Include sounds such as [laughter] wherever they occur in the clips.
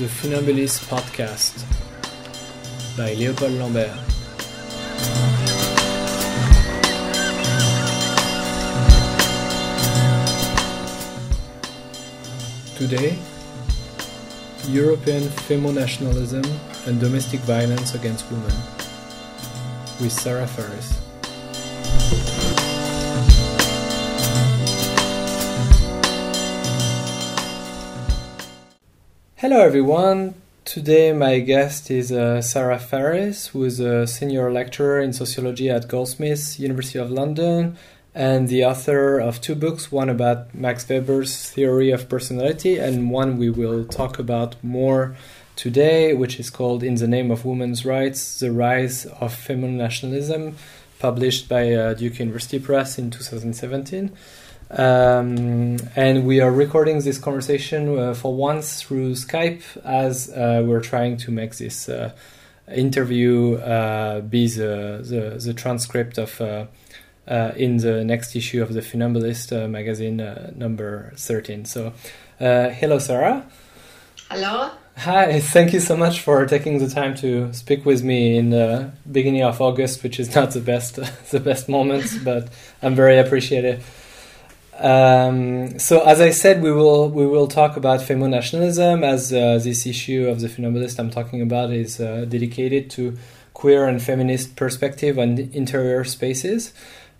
The Funambulist Podcast by Léopold Lambert. Today, European femonationalism and domestic violence against women with Sara Farris. Hello everyone. Today my guest is uh, Sara Farris, who is a senior lecturer in sociology at Goldsmiths, University of London, and the author of two books, one about Max Weber's theory of personality and one we will talk about more today, which is called In the Name of Women's Rights: The Rise of Femonationalism, published by uh, Duke University Press in 2017. Um, and we are recording this conversation uh, for once through Skype as uh, we're trying to make this uh, interview uh, be the, the, the, transcript of uh, uh, in the next issue of the Funambulist magazine number 13. So, hello, Sara. Hello. Hi, thank you so much for taking the time to speak with me in the beginning of August, which is not the best [laughs] the best moments, but I'm very appreciative. Um, so, as I said, we will we will talk about femonationalism as uh, this issue of the Funambulist I'm talking about is uh, dedicated to queer and feminist perspective on interior spaces.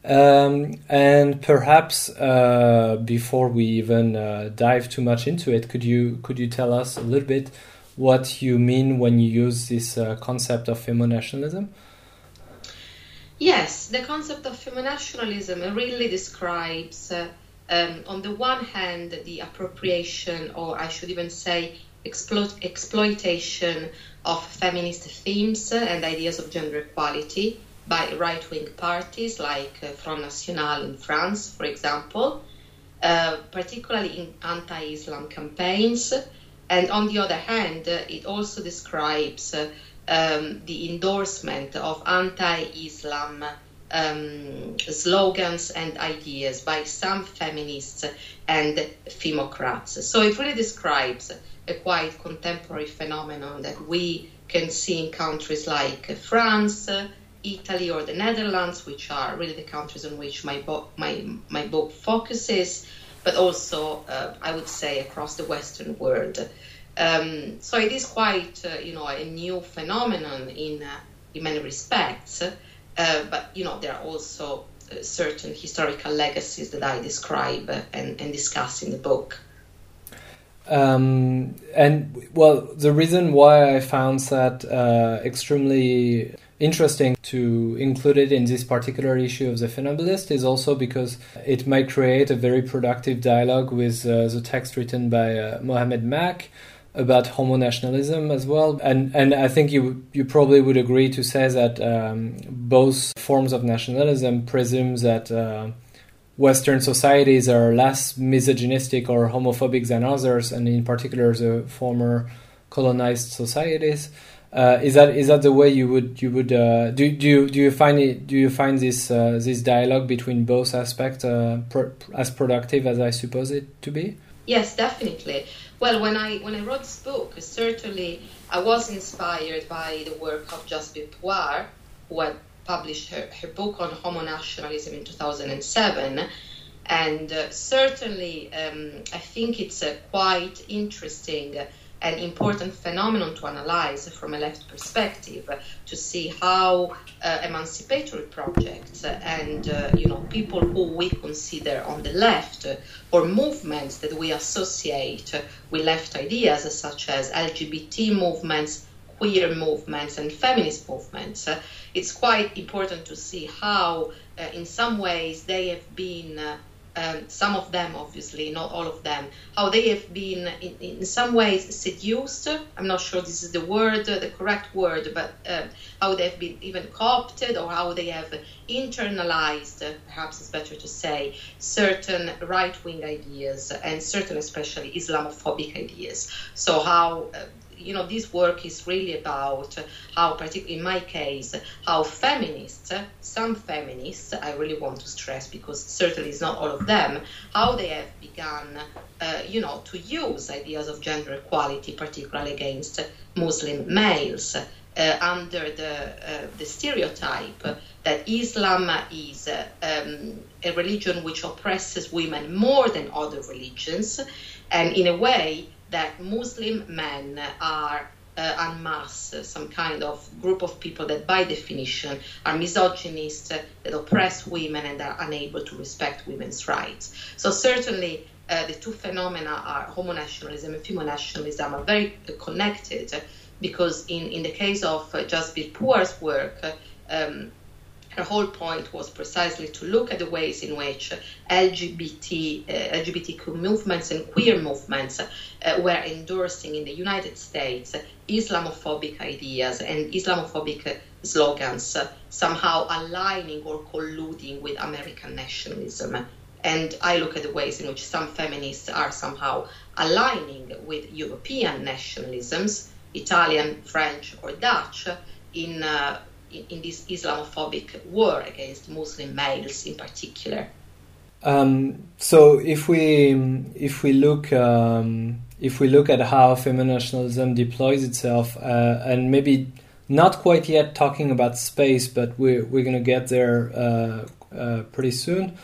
Um, and perhaps uh, before we even uh, dive too much into it, could you could you tell us a little bit what you mean when you use this uh, concept of femonationalism? Yes, the concept of femonationalism really describes uh, um, on the one hand, the appropriation, or I should even say, explo- exploitation of feminist themes and ideas of gender equality by right wing parties like uh, Front National in France, for example, uh, particularly in anti Islam campaigns. And on the other hand, uh, it also describes uh, um, the endorsement of anti Islam um, slogans and ideas by some feminists and femocrats. So it really describes a quite contemporary phenomenon that we can see in countries like France, Italy, or the Netherlands, which are really the countries on which my book, my, my book focuses, but also, uh, I would say, across the Western world. Um, so it is quite, uh, you know, a new phenomenon in, uh, in many respects. Uh, but you know there are also uh, certain historical legacies that I describe and, and discuss in the book. Um, and well, the reason why I found that uh, extremely interesting to include it in this particular issue of the Funambulist is also because it might create a very productive dialogue with uh, the text written by uh, Mohamed Mak about homonationalism as well, and and I think you you probably would agree to say that um, both forms of nationalism presume that uh, Western societies are less misogynistic or homophobic than others, and in particular the former colonized societies. Uh, is that is that the way you would you would uh, do do you, do you find it do you find this uh, this dialogue between both aspects uh, pro as productive as I suppose it to be? Yes, definitely. Well, when I when I wrote this book, certainly I was inspired by the work of Jasbir Puar, who had published her, her book on homonationalism in 2007. And uh, certainly, um, I think it's a quite interesting an important phenomenon to analyze from a left perspective to see how uh, emancipatory projects and uh, you know people who we consider on the left or movements that we associate with left ideas such as LGBT movements queer movements and feminist movements it's quite important to see how uh, in some ways they have been uh, um, some of them, obviously, not all of them, how they have been in, in some ways seduced. I'm not sure this is the word, the correct word, but uh, how they've been even co-opted or how they have internalized, perhaps it's better to say, certain right-wing ideas and certain, especially Islamophobic ideas. So how uh, you know, this work is really about how, particularly in my case, how feminists, some feminists, I really want to stress because certainly it's not all of them, how they have begun, uh, you know, to use ideas of gender equality, particularly against Muslim males. Uh, under the, uh, the stereotype that Islam is uh, um, a religion which oppresses women more than other religions, and in a way that Muslim men are uh, en masse, some kind of group of people that, by definition, are misogynist, uh, that oppress women, and are unable to respect women's rights. So, certainly, uh, the two phenomena are homo nationalism and femonationalism are very connected because, in, in the case of uh, Jasbir Puar's work, uh, um, her whole point was precisely to look at the ways in which LGBT, uh, LGBTQ movements and queer movements uh, were endorsing in the United States Islamophobic ideas and Islamophobic slogans, uh, somehow aligning or colluding with American nationalism. And I look at the ways in which some feminists are somehow aligning with European nationalisms, Italian, French, or Dutch, in uh, in this Islamophobic war against Muslim males in particular. Um, so if we if we look um, if we look at how femonationalism deploys itself uh, and maybe not quite yet talking about space, but we're we're gonna get there uh, uh, pretty soon.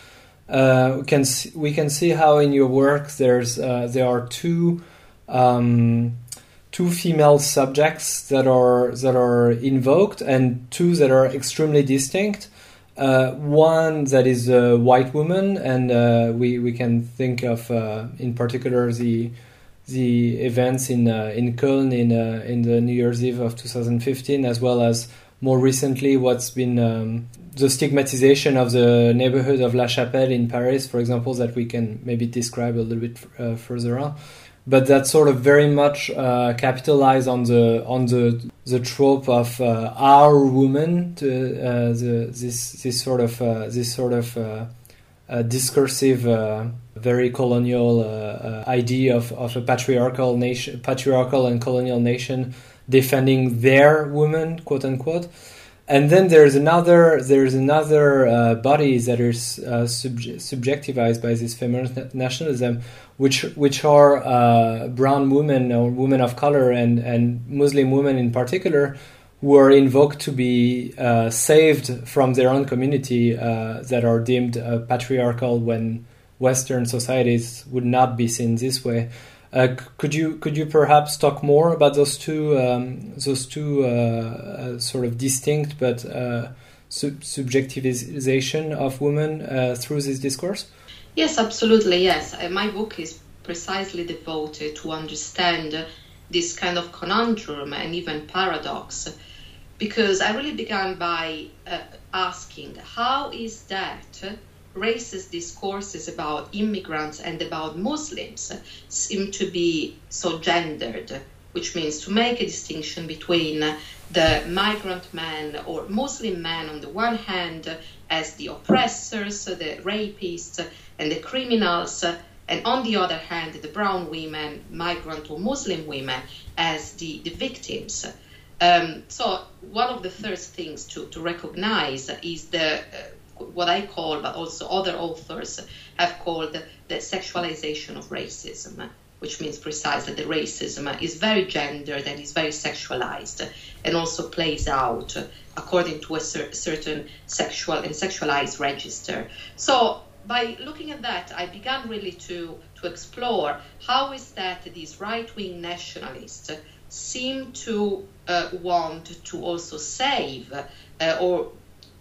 Uh, we can see, we can see how in your work there's uh, there are two um, two female subjects that are that are invoked and two that are extremely distinct. Uh, one that is a white woman, and uh, we we can think of uh, in particular the the events in uh, in Köln in uh, in the New Year's Eve of 2015, as well as more recently what's been um, the stigmatization of the neighborhood of La Chapelle in Paris, for example, that we can maybe describe a little bit uh, further on but that sort of very much uh, capitalize on the on the the trope of uh, our woman, to, uh, the, this this sort of uh, this sort of uh, uh, discursive, very colonial idea of, of a patriarchal nation, patriarchal and colonial nation defending their woman, quote unquote. And then there's another there's another body that is sub- subjectivized by this feminist nationalism, which which are uh, brown women or women of color and and Muslim women in particular who are invoked to be uh, saved from their own community uh, that are deemed uh, patriarchal when Western societies would not be seen this way. Uh, could you could you perhaps talk more about those two um, those two uh, sort of distinct but sub- subjectivization of women through this discourse? Yes, absolutely. Yes, uh, my book is precisely devoted to understand this kind of conundrum and even paradox, because I really began by uh, asking how is that racist discourses about immigrants and about Muslims seem to be so gendered, which means to make a distinction between the migrant man or Muslim man on the one hand as the oppressors, the rapists, and the criminals, and on the other hand, the brown women, migrant or Muslim women, as the, the victims. Um, so one of the first things to, to recognize is the what I call, but also other authors have called the sexualization of racism, which means precisely that the racism is very gendered and is very sexualized, and also plays out according to a cer- certain sexual and sexualized register. So by looking at that, I began really to, to explore how is that these right wing nationalists seem to uh, want to also save uh, or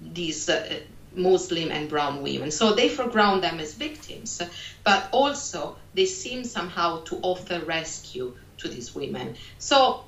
these uh, Muslim and brown women. So they foreground them as victims, but also they seem somehow to offer rescue to these women. So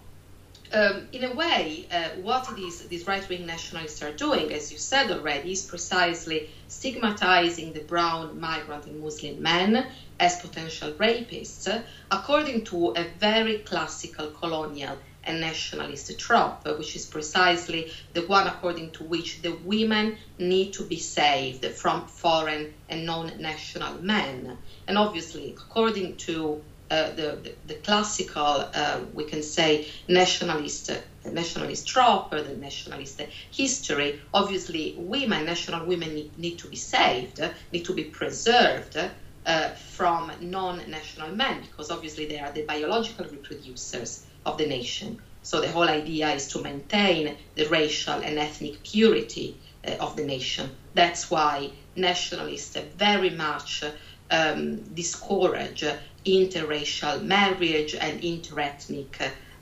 um, in a way, uh, what these, these right wing nationalists are doing, as you said already, is precisely stigmatizing the brown migrant and Muslim men as potential rapists, according to a very classical colonial and nationalist trope, uh, which is precisely the one according to which the women need to be saved from foreign and non national men. And obviously, according to uh, the, the, the, classical, uh, we can say, nationalist, the nationalist trope or the nationalist history. Obviously, women, national women, need, need to be saved, need to be preserved. Uh, from non-national men, because obviously they are the biological reproducers of the nation. So the whole idea is to maintain the racial and ethnic purity uh, of the nation. That's why nationalists very much um, discourage interracial marriage and interethnic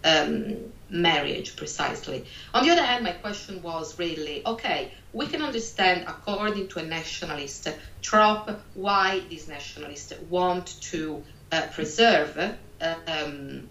um, marriage precisely. On the other hand, my question was really okay, we can understand, according to a nationalist trope, why these nationalists want to uh, preserve uh, um,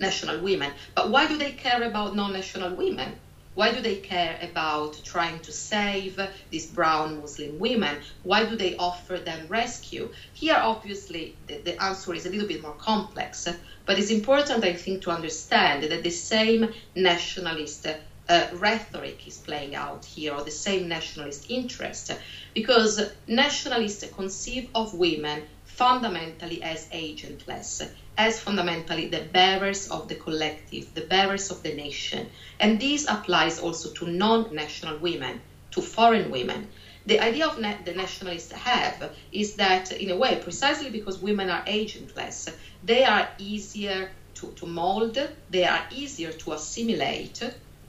national women. But why do they care about non national women? Why do they care about trying to save these brown Muslim women? Why do they offer them rescue? Here, obviously, the, the answer is a little bit more complex, but it's important, I think, to understand that the same nationalist uh, rhetoric is playing out here, or the same nationalist interest, because nationalists conceive of women fundamentally as agentless, as fundamentally the bearers of the collective, the bearers of the nation. And this applies also to non national women, to foreign women. The idea of na- the nationalists have is that, in a way, precisely because women are agentless, they are easier to, to mold, they are easier to assimilate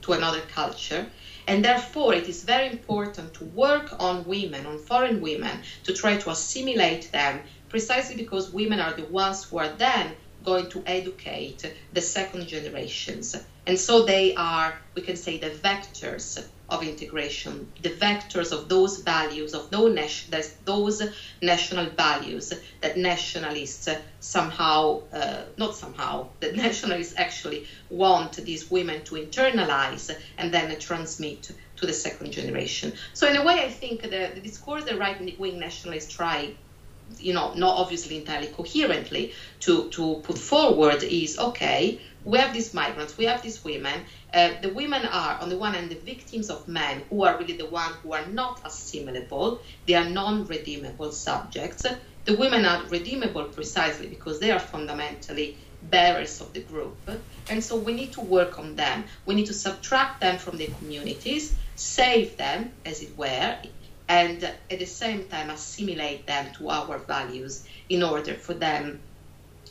to another culture. And therefore, it is very important to work on women, on foreign women, to try to assimilate them precisely because women are the ones who are then going to educate the second generations. And so they are, we can say, the vectors of integration, the vectors of those values, of those national values that nationalists somehow, uh, not somehow, [laughs] that nationalists actually want these women to internalize and then transmit to the second generation. So, in a way, I think the, the discourse the right wing nationalists try you know, not obviously entirely coherently to, to put forward is okay, we have these migrants, we have these women. Uh, the women are, on the one hand, the victims of men who are really the ones who are not assimilable, they are non redeemable subjects. The women are redeemable precisely because they are fundamentally bearers of the group. And so we need to work on them. We need to subtract them from their communities, save them, as it were, and at the same time assimilate them to our values in order for them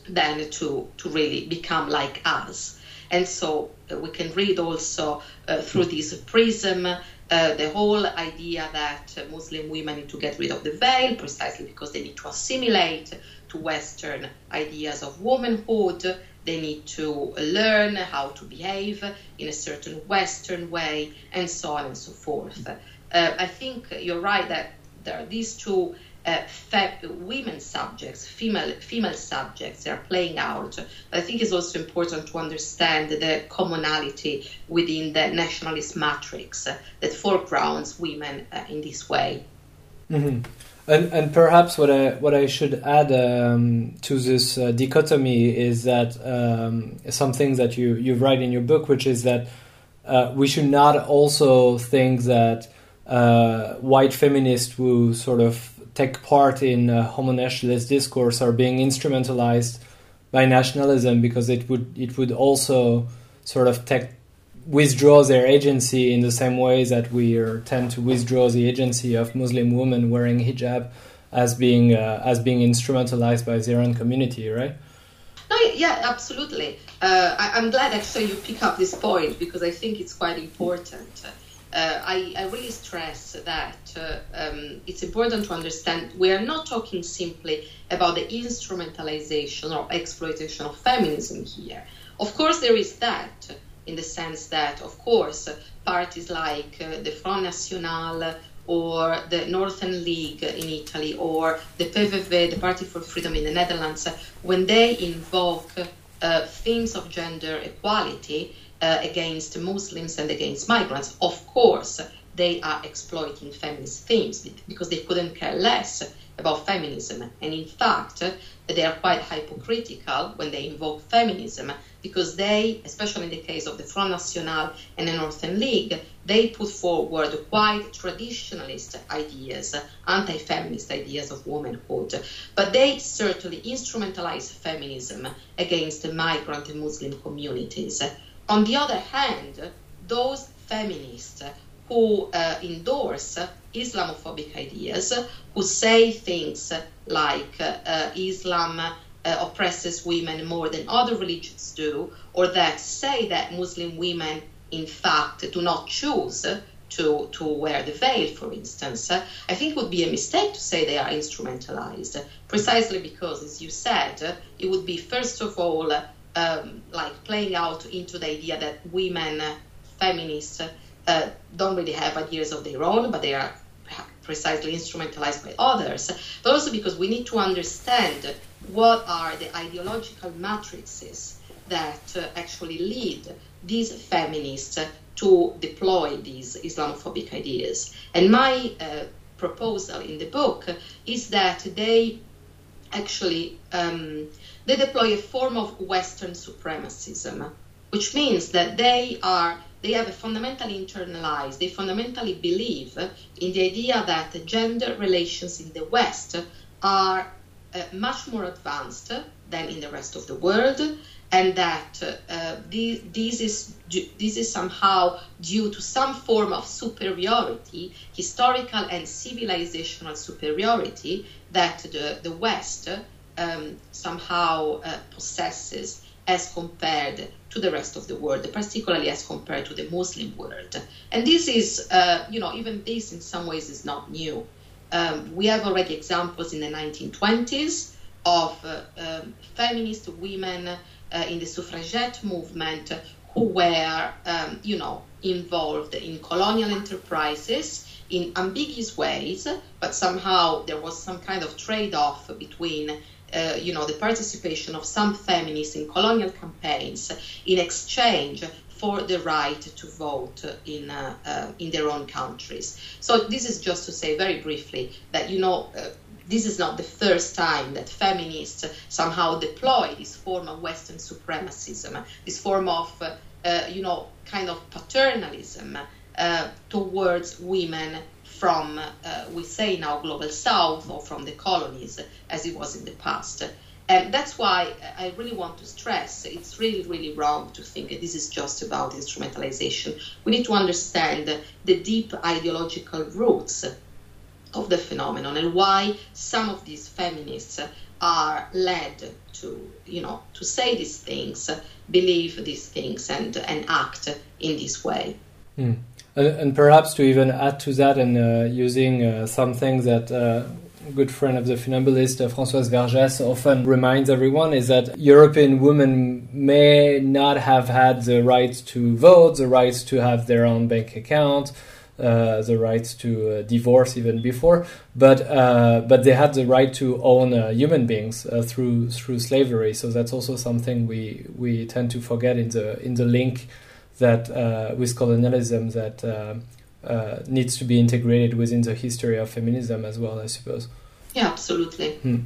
then to, to really become like us. And so uh, we can read also uh, through this prism uh, the whole idea that Muslim women need to get rid of the veil precisely because they need to assimilate to Western ideas of womanhood. They need to learn how to behave in a certain Western way, and so on and so forth uh, I think you're right that there are these two uh, women subjects, female female subjects, they are playing out. But I think it's also important to understand the commonality within the nationalist matrix that foregrounds women uh, in this way. Mm-hmm. And, and perhaps what I what I should add um, to this uh, dichotomy is that um, something that you you write in your book, which is that uh, we should not also think that uh, white feminists who sort of take part in uh, homo nationalist discourse are being instrumentalized by nationalism because it would it would also sort of take withdraw their agency in the same way that we are, tend to withdraw the agency of Muslim women wearing hijab as being uh, as being instrumentalized by their own community, right? No, yeah, absolutely. Uh, I, am glad actually you pick up this point because I think it's quite important uh, I, I, really stress that uh, um, it's important to understand we are not talking simply about the instrumentalization or exploitation of feminism here. Of course, there is that, in the sense that, of course, parties like uh, the Front National or the Northern League in Italy or the PVV, the Party for Freedom in the Netherlands, when they invoke uh, themes of gender equality, uh, against Muslims and against migrants. Of course, they are exploiting feminist themes because they couldn't care less about feminism. And in fact, they are quite hypocritical when they invoke feminism because they, especially in the case of the Front National and the Northern League, they put forward quite traditionalist ideas, anti feminist ideas of womanhood. But they certainly instrumentalize feminism against the migrant and Muslim communities. On the other hand, those feminists who uh, endorse Islamophobic ideas, who say things like uh, Islam uh, oppresses women more than other religions do, or that say that Muslim women, in fact, do not choose to, to wear the veil, for instance, I think it would be a mistake to say they are instrumentalized, precisely because, as you said, it would be, first of all, um, like playing out into the idea that women, feminists, uh, don't really have ideas of their own, but they are precisely instrumentalized by others, but also because we need to understand what are the ideological matrices that uh, actually lead these feminists to deploy these Islamophobic ideas. And my uh, proposal in the book is that they actually um, they deploy a form of Western supremacism, which means that they are they have a fundamentally internalized, they fundamentally believe in the idea that gender relations in the West are uh, much more advanced than in the rest of the world, and that uh, this, this, is, this is somehow due to some form of superiority, historical and civilizational superiority, that the, the West um, somehow uh, possesses as compared to the rest of the world, particularly as compared to the Muslim world. And this is, uh, you know, even this in some ways is not new. Um, we have already examples in the 1920s of uh, um, feminist women uh, in the suffragette movement who were, um, you know, involved in colonial enterprises in ambiguous ways, but somehow there was some kind of trade off between uh, you know, the participation of some feminists in colonial campaigns in exchange for the right to vote in uh, uh, in their own countries. So this is just to say very briefly that you know. Uh, this is not the first time that feminists somehow deploy this form of Western supremacism, this form of, uh, you know, kind of paternalism towards women from, uh, we say now, global south or from the colonies as it was in the past. And that's why I really want to stress it's really, really wrong to think that this is just about instrumentalization. We need to understand the deep ideological roots of the phenomenon and why some of these feminists are led to, you know, to say these things, believe these things, and, and act in this way. Mm. And, and, perhaps to even add to that, and uh, using uh, something that uh, a good friend of the funambulist, uh, Françoise Vergès, often reminds everyone is that European women may not have had the right to vote, the right to have their own bank account, uh, the right to uh, divorce even before, but but they had the right to own human beings through through slavery. So that's also something we we tend to forget in the in the link that uh, with colonialism that uh, uh, needs to be integrated within the history of feminism as well, I suppose. Yeah, absolutely. Hmm.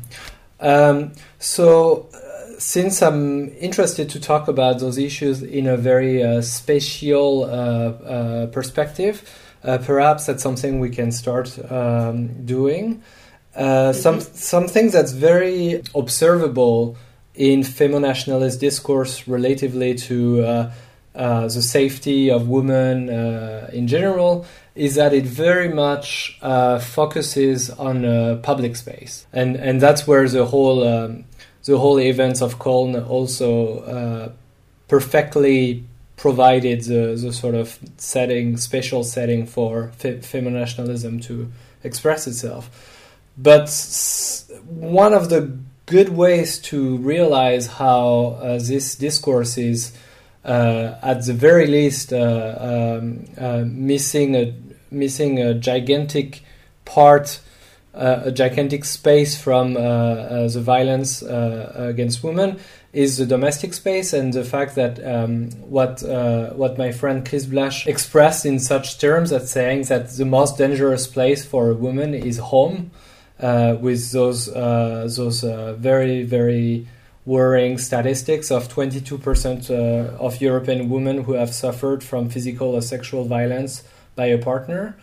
Um, so, uh, since I'm interested to talk about those issues in a very uh, spatial uh, perspective, perhaps that's something we can start um, doing. Mm-hmm. Some some things that's very observable in femonationalist discourse relatively to uh, the safety of women uh, in general is that it very much uh, focuses on uh, public space, and and that's where the whole um, the whole events of Köln also uh, perfectly provided the, the sort of setting, special setting for fe- femonationalism to express itself. But one of the good ways to realize how this discourse is uh, at the very least uh, um, uh, missing a missing a gigantic part uh, a gigantic space from uh, uh, the violence against women is the domestic space and the fact that um, what what my friend Chris Blache expressed in such terms as saying that the most dangerous place for a woman is home, with those those very very worrying statistics of 22% uh, of European women who have suffered from physical or sexual violence by a partner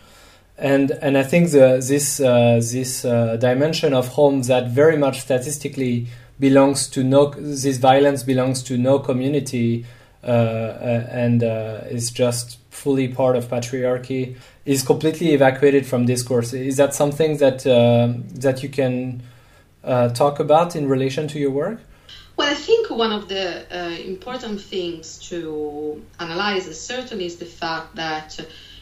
and and I think the, this uh, this uh, dimension of home that very much statistically belongs to no this violence belongs to no community uh, uh and uh, is just fully part of patriarchy is completely evacuated from discourse. Is that something that uh, that you can talk about in relation to your work? Well, I think one of the important things to analyze certainly is the fact that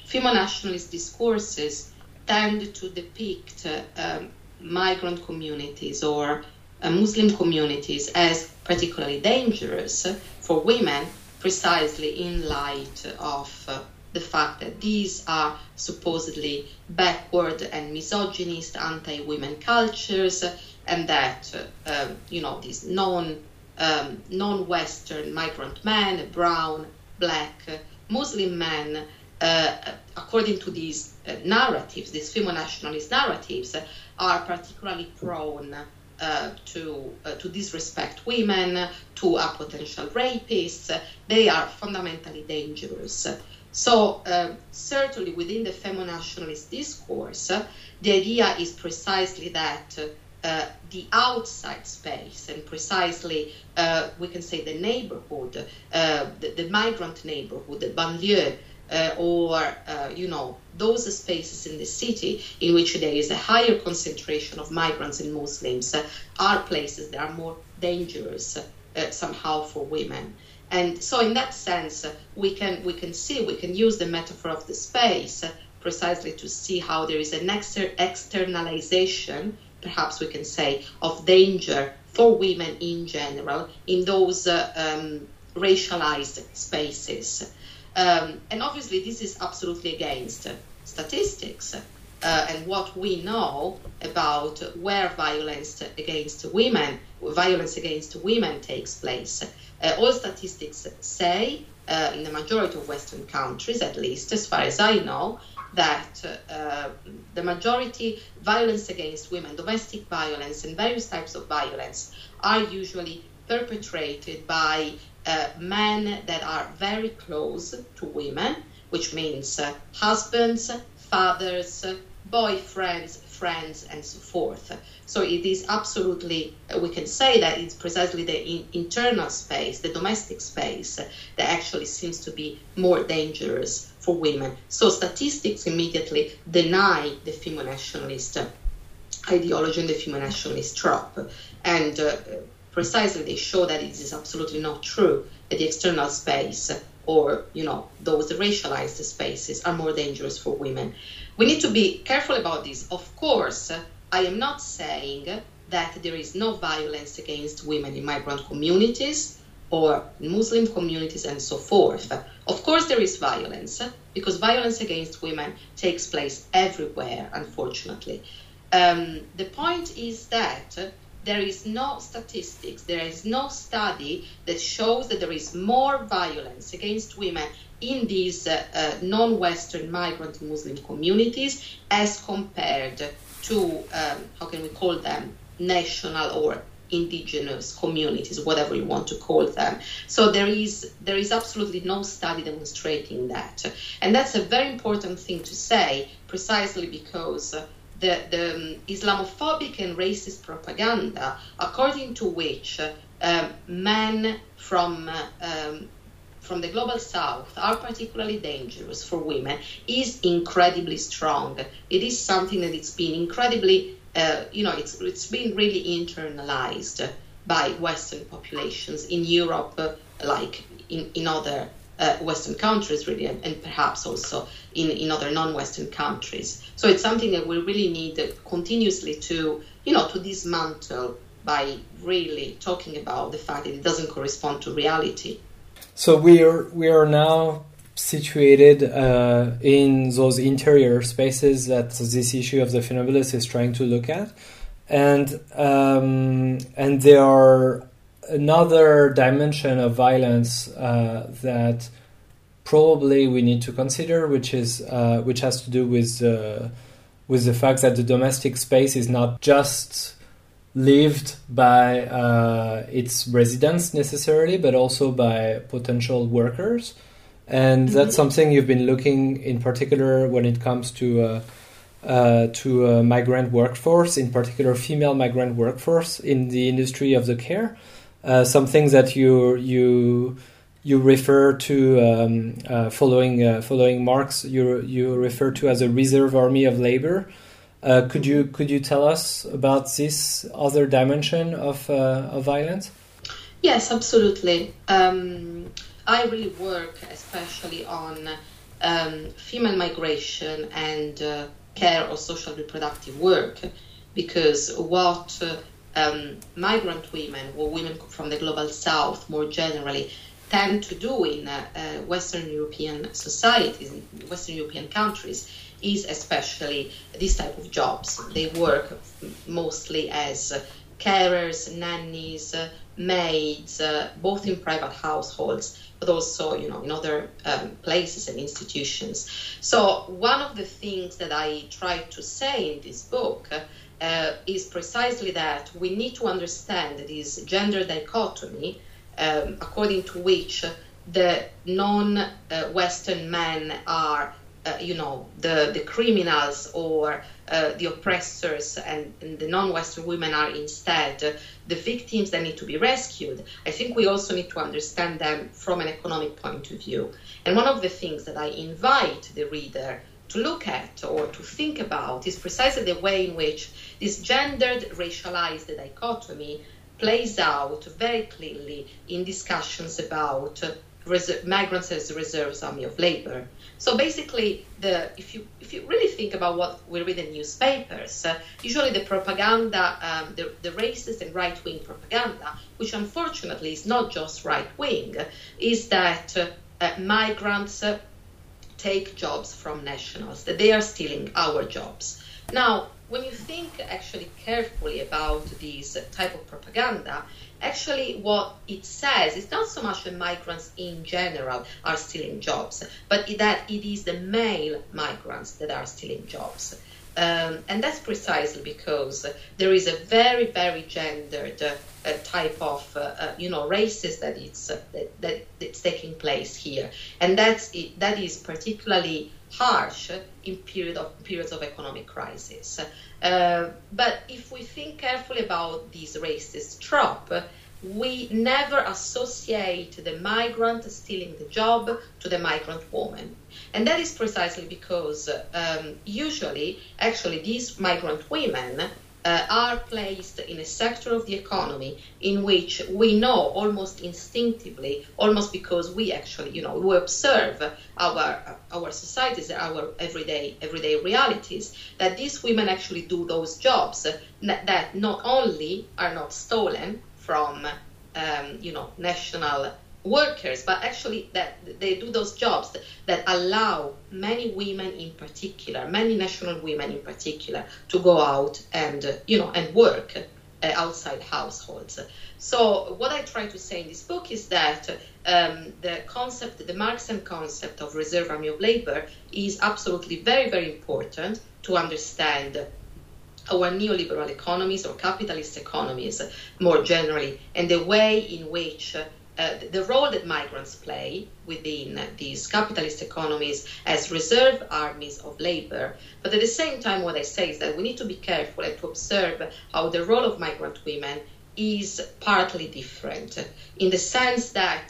femonationalist discourses tend to depict um, migrant communities or uh, Muslim communities as particularly dangerous for women, precisely in light of uh, the fact that these are supposedly backward and misogynist anti-women cultures, and that uh, you know these non um, non-Western migrant men, brown, black, Muslim men uh, according to these uh, narratives, these femonationalist narratives, uh, are particularly prone uh, to uh, to disrespect women, to a potential rapists. They are fundamentally dangerous. So certainly within the femonationalist discourse, the idea is precisely that. Uh, the outside space and precisely uh, we can say the neighborhood, uh, the, the, migrant neighborhood, the banlieue, uh, or uh, you know those spaces in the city in which there is a higher concentration of migrants and Muslims are places that are more dangerous somehow for women. And so, in that sense, we can we can see we can use the metaphor of the space precisely to see how there is an exter- externalization, perhaps we can say, of danger for women in general in those um, racialized spaces. Um, and obviously, this is absolutely against statistics uh, and what we know about where violence against women, violence against women takes place. Uh, all statistics say, uh, in the majority of Western countries, at least as far as I know, that uh, the majority violence against women, domestic violence, and various types of violence are usually perpetrated by uh, men that are very close to women, which means uh, husbands, fathers, boyfriends, friends, and so forth. So it is absolutely, we can say that it's precisely the in- internal space, the domestic space, that actually seems to be more dangerous for women. So statistics immediately deny the femonationalist ideology and the femonationalist trope. And uh, precisely they show that it is absolutely not true that the external space or you know those racialized spaces are more dangerous for women we need to be careful about this of course i am not saying that there is no violence against women in migrant communities or muslim communities and so forth. Of course there is violence because violence against women takes place everywhere unfortunately. Um, the point is that there is no statistics, there is no study that shows that there is more violence against women in these uh, uh, non Western migrant Muslim communities as compared to, um, how can we call them, national or indigenous communities, whatever you want to call them. So there is there is absolutely no study demonstrating that, and that's a very important thing to say, precisely because the, the um, Islamophobic and racist propaganda, according to which uh, men from um, from the global south are particularly dangerous for women is incredibly strong. It is something that it's been incredibly, uh, you know, it's it's been really internalized by Western populations in Europe, uh, like in, in other uh, Western countries, really, and, and, perhaps also in, in other non-Western countries. So it's something that we really need continuously to, you know, to dismantle by really talking about the fact that it doesn't correspond to reality. So we are we are now situated uh, in those interior spaces that this issue of the funambulist is trying to look at, and um, and there are another dimension of violence uh, that probably we need to consider, which is uh, which has to do with with the fact that the domestic space is not just lived by uh, its residents necessarily, but also by potential workers. And mm-hmm. that's something you've been looking in particular when it comes to uh, uh, to a migrant workforce, in particular female migrant workforce in the industry of the care. Uh, some that you you you refer to um, uh, following uh, following Marx, you you refer to as a reserve army of labor. Uh, could you could you tell us about this other dimension of uh, of violence? Yes, absolutely. Um, I really work especially on um, female migration and uh, care or social reproductive work because what um, migrant women or women from the global south more generally tend to do in uh, uh, Western European societies, in Western European countries, is especially this type of jobs. They work mostly as carers, nannies, maids, uh, both in private households, but also, you know, in other um, places and institutions. So one of the things that I try to say in this book uh, is precisely that we need to understand this gender dichotomy um, according to which the non-Western men are uh, you know, the, the criminals or uh, the oppressors and, and, the non-Western women are instead the victims that need to be rescued, I think we also need to understand them from an economic point of view. And one of the things that I invite the reader to look at or to think about is precisely the way in which this gendered, racialized dichotomy plays out very clearly in discussions about migrants as reserves army of labor. So basically, the if you if you really think about what we read in newspapers, uh, usually the propaganda, um, the, the racist and right wing propaganda, which unfortunately is not just right wing, is that uh, uh, migrants uh, take jobs from nationals, that they are stealing our jobs. Now, when you think actually carefully about this type of propaganda, actually what it says is not so much that migrants in general are stealing jobs, but that it is the male migrants that are stealing jobs. Um, and that's precisely because there is a very, very gendered uh, type of, uh, uh, you know, racist that it's uh, that, that it's taking place here, and that's it, that is particularly harsh in period of periods of economic crisis. Uh, but if we think carefully about this racist trope, we never associate the migrant stealing the job to the migrant woman. And that is precisely because um, usually, actually, these migrant women uh, are placed in a sector of the economy in which we know almost instinctively, almost because we actually, you know, we observe our our societies, our everyday everyday realities, that these women actually do those jobs that not only are not stolen from, um, you know, national workers, but actually that they do those jobs that, allow many women in particular, many national women in particular, to go out and uh, you know and work uh, outside households. So what I try to say in this book is that um, the concept, the Marxian concept of reserve army of labor, is absolutely very very important to understand our neoliberal economies or capitalist economies more generally, and the way in which uh, the role that migrants play within these capitalist economies as reserve armies of labor. But at the same time, what I say is that we need to be careful and to observe how the role of migrant women is partly different in the sense that,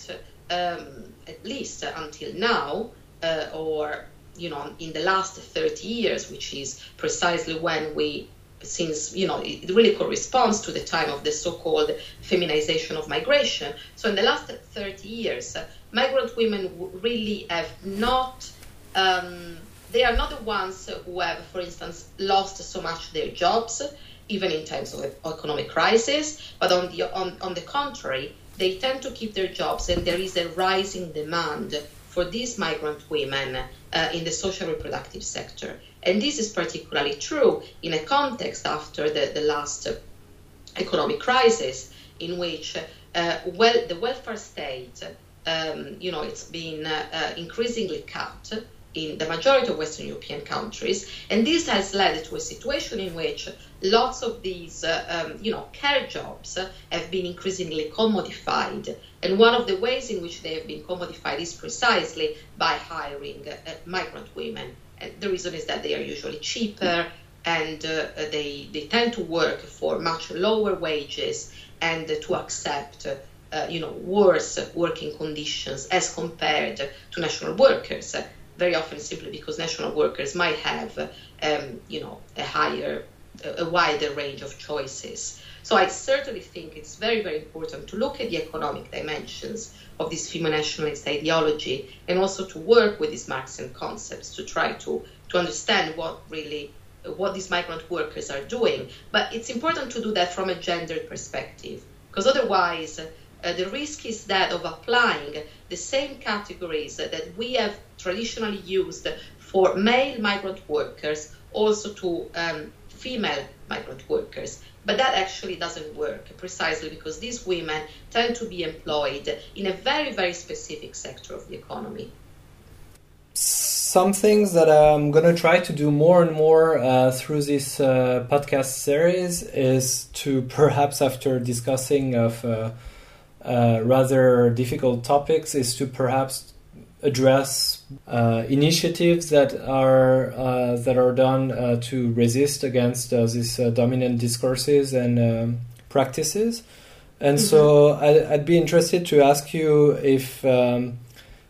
um, at least until now, uh, or you know, in the last 30 years, which is precisely when we since you know it really corresponds to the time of the so-called feminization of migration. So in the last 30 years, migrant women really have not. Um, they are not the ones who have, for instance, lost so much their jobs, even in times of economic crisis. But on the on, on the contrary, they tend to keep their jobs, and there is a rising demand for these migrant women uh, in the social reproductive sector. And this is particularly true in a context after the, the last uh, economic crisis, in which uh, well, the welfare state, um, you know, it's been uh, uh, increasingly cut in the majority of Western European countries, and this has led to a situation in which lots of these, uh, um, you know, care jobs have been increasingly commodified. And one of the ways in which they have been commodified is precisely by hiring uh, migrant women. The reason is that they are usually cheaper and uh, they, they tend to work for much lower wages and to accept uh, you know, worse working conditions as compared to national workers, very often simply because national workers might have, um, you know, a higher, a wider range of choices. So I certainly think it's very, very important to look at the economic dimensions of this femonationalist ideology and also to work with these Marxian concepts to try to, to understand what really what these migrant workers are doing. But it's important to do that from a gendered perspective, because otherwise, uh, the risk is that of applying the same categories that we have traditionally used for male migrant workers also to um, female migrant workers. But that actually doesn't work precisely because these women tend to be employed in a very, very specific sector of the economy. Some things that I'm going to try to do more and more uh, through this uh, podcast series is to [laughs] perhaps after discussing of uh, uh rather difficult topics is to perhaps address uh, initiatives that are uh, that are done to resist against these dominant discourses and um, practices and mm-hmm. so I, would be interested to ask you if um,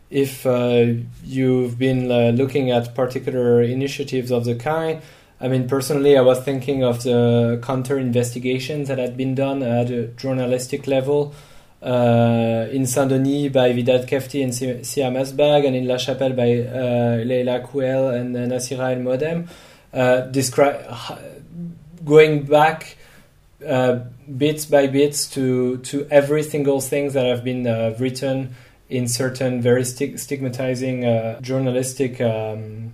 if uh, you've been uh, looking at particular initiatives of the kind. I mean, personally, I was thinking of the counter investigations that had been done at a journalistic level uh, in Saint Denis by Widad Ketfi and Sihame Assbague, and in La Chapelle by uh, Leila Kouel and uh, Nassira El Moaddem, uh, going back. Uh, bits by bits to to every single thing that have been uh, written in certain very sti- stigmatizing uh, journalistic um,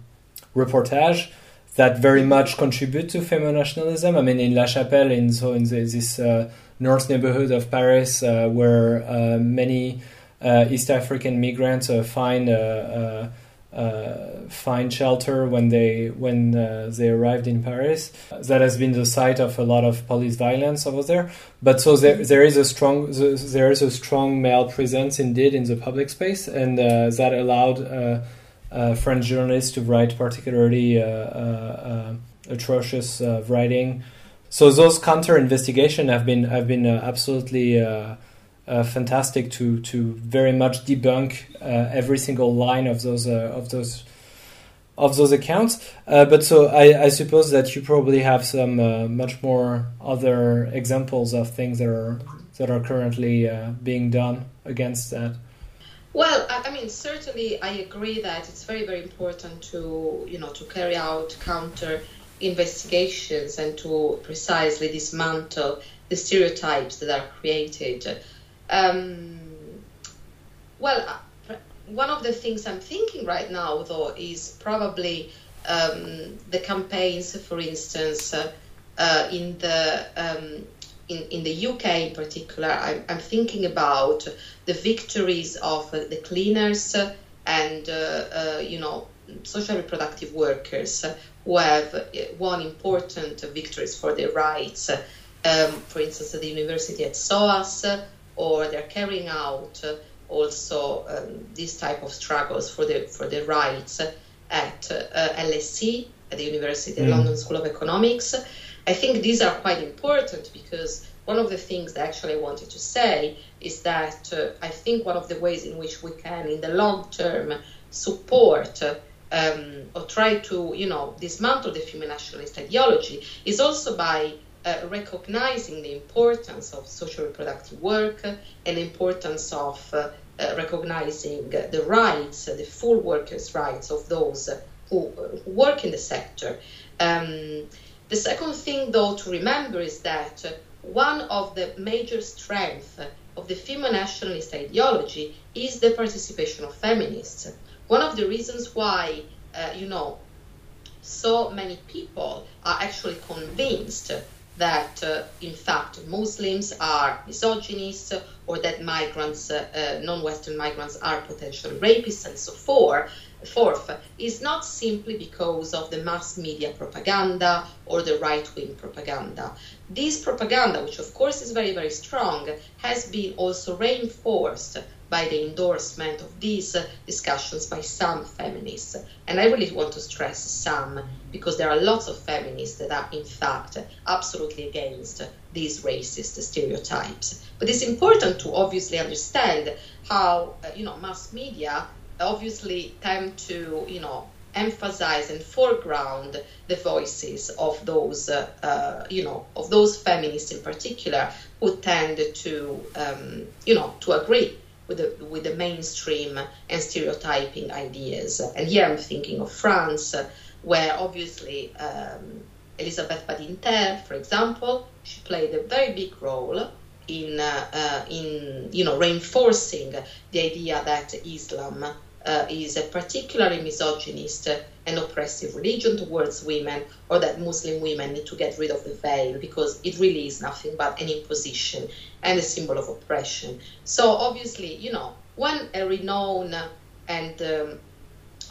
reportage that very much contribute to femonationalism. I mean, in La Chapelle, in so in the, this north neighborhood of Paris, uh, where uh, many uh, East African migrants uh, find uh, find shelter when they when uh, they arrived in Paris. That has been the site of a lot of police violence over there. But so there, there is a strong there is a strong male presence indeed in the public space, and uh, that allowed uh, uh, French journalists to write particularly uh, atrocious writing. So those counter investigation have been have been absolutely uh, fantastic to to very much debunk uh, every single line of those uh, of those of those accounts. Uh, but so I, I, suppose that you probably have some uh, much more other examples of things that are that are currently being done against that. Well, I mean, certainly I agree that it's very, very important to, you know, to carry out counter investigations and to precisely dismantle the stereotypes that are created um, well, uh, one of the things I'm thinking right now, though, is probably um, the campaigns, for instance, uh, uh, in the um, in, in the UK in particular. I'm, I'm thinking about the victories of uh, the cleaners and uh, uh, you know social reproductive workers who have won important victories for their rights. Um, for instance, at the university at SOAS or they're carrying out also um, this type of struggles for the for the rights at uh, LSE at the University mm. London School of Economics. I think these are quite important because one of the things that actually I wanted to say is that uh, I think one of the ways in which we can, in the long term, support um, or try to, you know, dismantle the femonationalist ideology is also by uh, recognizing the importance of social reproductive work and importance of uh, uh, recognizing the rights, the full workers' rights of those who, who work in the sector. Um, the second thing, though, to remember is that one of the major strengths of the femonationalist ideology is the participation of feminists. One of the reasons why, uh, you know, so many people are actually convinced that, uh, in fact, Muslims are misogynists or that migrants, uh, uh non Western migrants, are potential rapists and so forth, Fourth, is not simply because of the mass media propaganda or the right wing propaganda. This propaganda, which of course is very, very strong, has been also reinforced by the endorsement of these discussions by some feminists. And I really want to stress some, because there are lots of feminists that are, in fact, absolutely against these racist stereotypes. But it's important to obviously understand how, uh, you know, mass media obviously tend to, you know, emphasize and foreground the voices of those, uh, uh, you know, of those feminists in particular who tend to, um, you know, to agree with the, with the mainstream and stereotyping ideas. And here I'm thinking of France, where obviously um, Elisabeth Badinter, for example, she played a very big role in, uh, uh in you know, reinforcing the idea that Islam uh, is a particularly misogynist and oppressive religion towards women, or that Muslim women need to get rid of the veil because it really is nothing but an imposition and a symbol of oppression. So obviously, you know, when a renowned and um,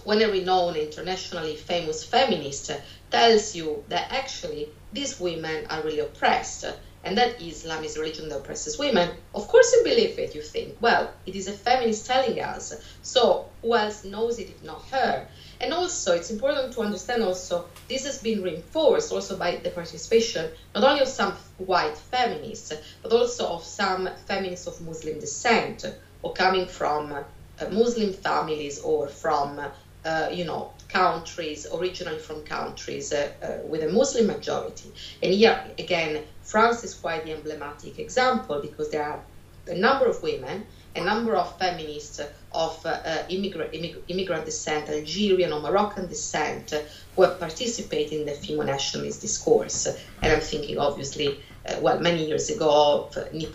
when a renowned internationally famous feminist tells you that actually these women are really oppressed and that Islam is a religion that oppresses women, of course you believe it. You think, well, it is a feminist telling us. So who else knows it if not her? And also, it's important to understand also this has been reinforced also by the participation not only of some white feminists, but also of some feminists of Muslim descent or coming from uh, Muslim families or from, uh, you know, countries, originally from countries uh, uh, with a Muslim majority. And here, again, France is quite the emblematic example because there are a number of women, a number of feminists of uh, immigrant, immigrant descent, Algerian or Moroccan descent, who have participated in the femonationalist discourse. And I'm thinking, obviously, uh, well, many years ago of Ni.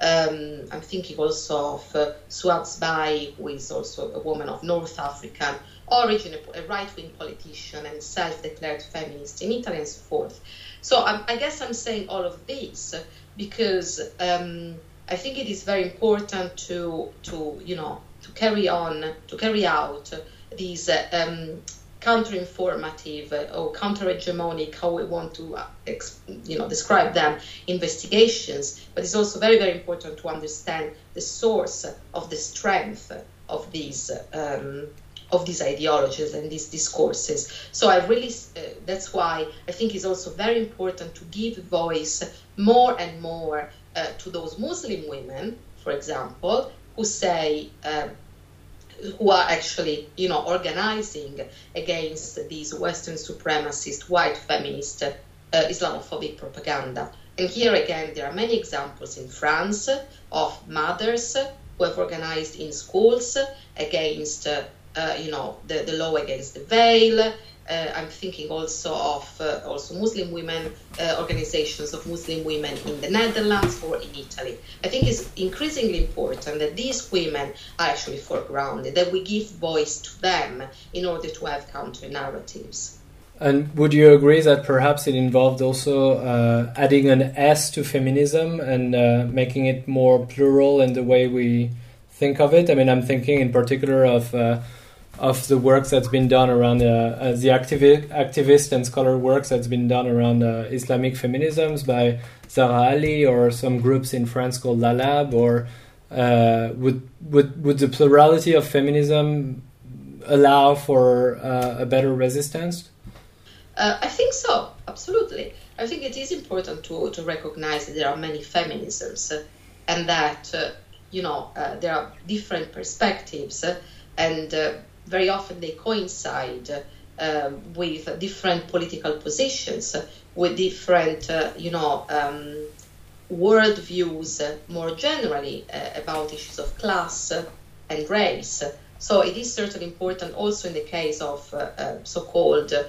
Um, I'm thinking also of uh, Souad Sbai, who is also a woman of North African origin, a right wing politician and self declared feminist in Italy and so forth. So I'm, i guess I'm saying all of this because um, I think it is very important to to you know to carry on to carry out these um, counter-informative or counter-hegemonic, how we want to uh, you know describe them, investigations. But it's also very very important to understand the source of the strength of these. Um, of these ideologies and these discourses. So I really, uh, that's why I think it's also very important to give voice more and more uh, to those Muslim women, for example, who say, uh, who are actually, you know, organizing against these Western supremacist, white feminist, uh, Islamophobic propaganda. And here again, there are many examples in France of mothers who have organized in schools against uh, you know, the, the law against the veil. Uh, I'm thinking also of uh, also Muslim women uh, organizations of Muslim women in the Netherlands or in Italy. I think it's increasingly important that these women are actually foregrounded, that we give voice to them in order to have counter narratives. And would you agree that perhaps it involved also uh, adding an S to feminism and uh, making it more plural in the way we think of it? I mean, I'm thinking in particular of of the work that's been done around uh, uh, the activi- activist and scholar works that's been done around uh, Islamic feminisms by Zahra Ali or some groups in France called Lallab or uh, would, would, would the plurality of feminism allow for uh, a better resistance? Uh, I think so, absolutely. I think it is important to, to recognize that there are many feminisms and that, you know, there are different perspectives and very often they coincide uh, with different political positions, with different, uh, you know, um, world views more generally uh, about issues of class and race. So it is certainly important also in the case of uh, uh, so-called uh,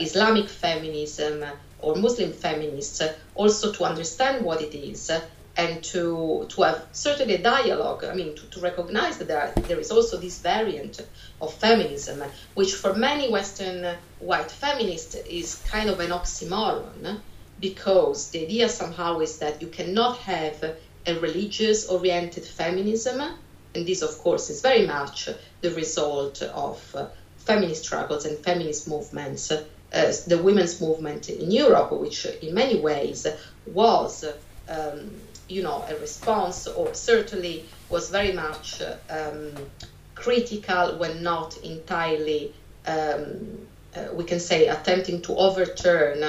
Islamic feminism or Muslim feminists also to understand what it is and to to have certainly a dialogue. I mean, to, to recognize that there, are, there is also this variant of feminism, which for many Western white feminists is kind of an oxymoron, because the idea somehow is that you cannot have a religious oriented feminism, and this, of course, is very much the result of feminist struggles and feminist movements. Uh, the women's movement in Europe, which in many ways was um, you know, a response, or certainly was very much um, critical when not entirely, um, uh, we can say, attempting to overturn,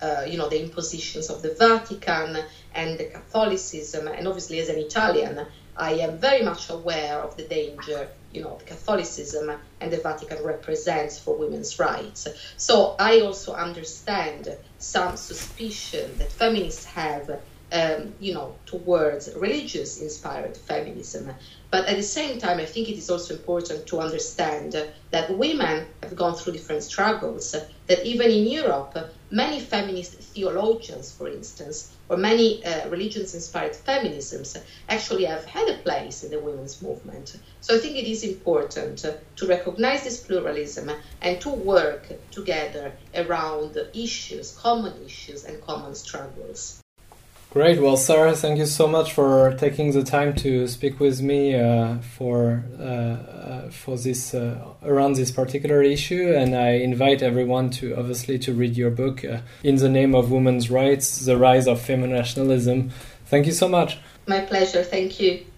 uh, you know, the impositions of the Vatican and the Catholicism. And obviously, as an Italian, I am very much aware of the danger, you know, the Catholicism and the Vatican represents for women's rights. So I also understand some suspicion that feminists have um, you know, towards religious inspired feminism. But at the same time, I think it is also important to understand that women have gone through different struggles, that even in Europe, many feminist theologians, for instance, or many uh, religions inspired feminisms actually have had a place in the women's movement. So I think it is important to recognize this pluralism and to work together around issues, common issues, and common struggles. Great. Well, Sara, thank you so much for taking the time to speak with me uh, for uh, uh, for this uh, around this particular issue. And I invite everyone to obviously to read your book, uh, "In the Name of Women's Rights: The Rise of Femonationalism." Thank you so much. My pleasure. Thank you.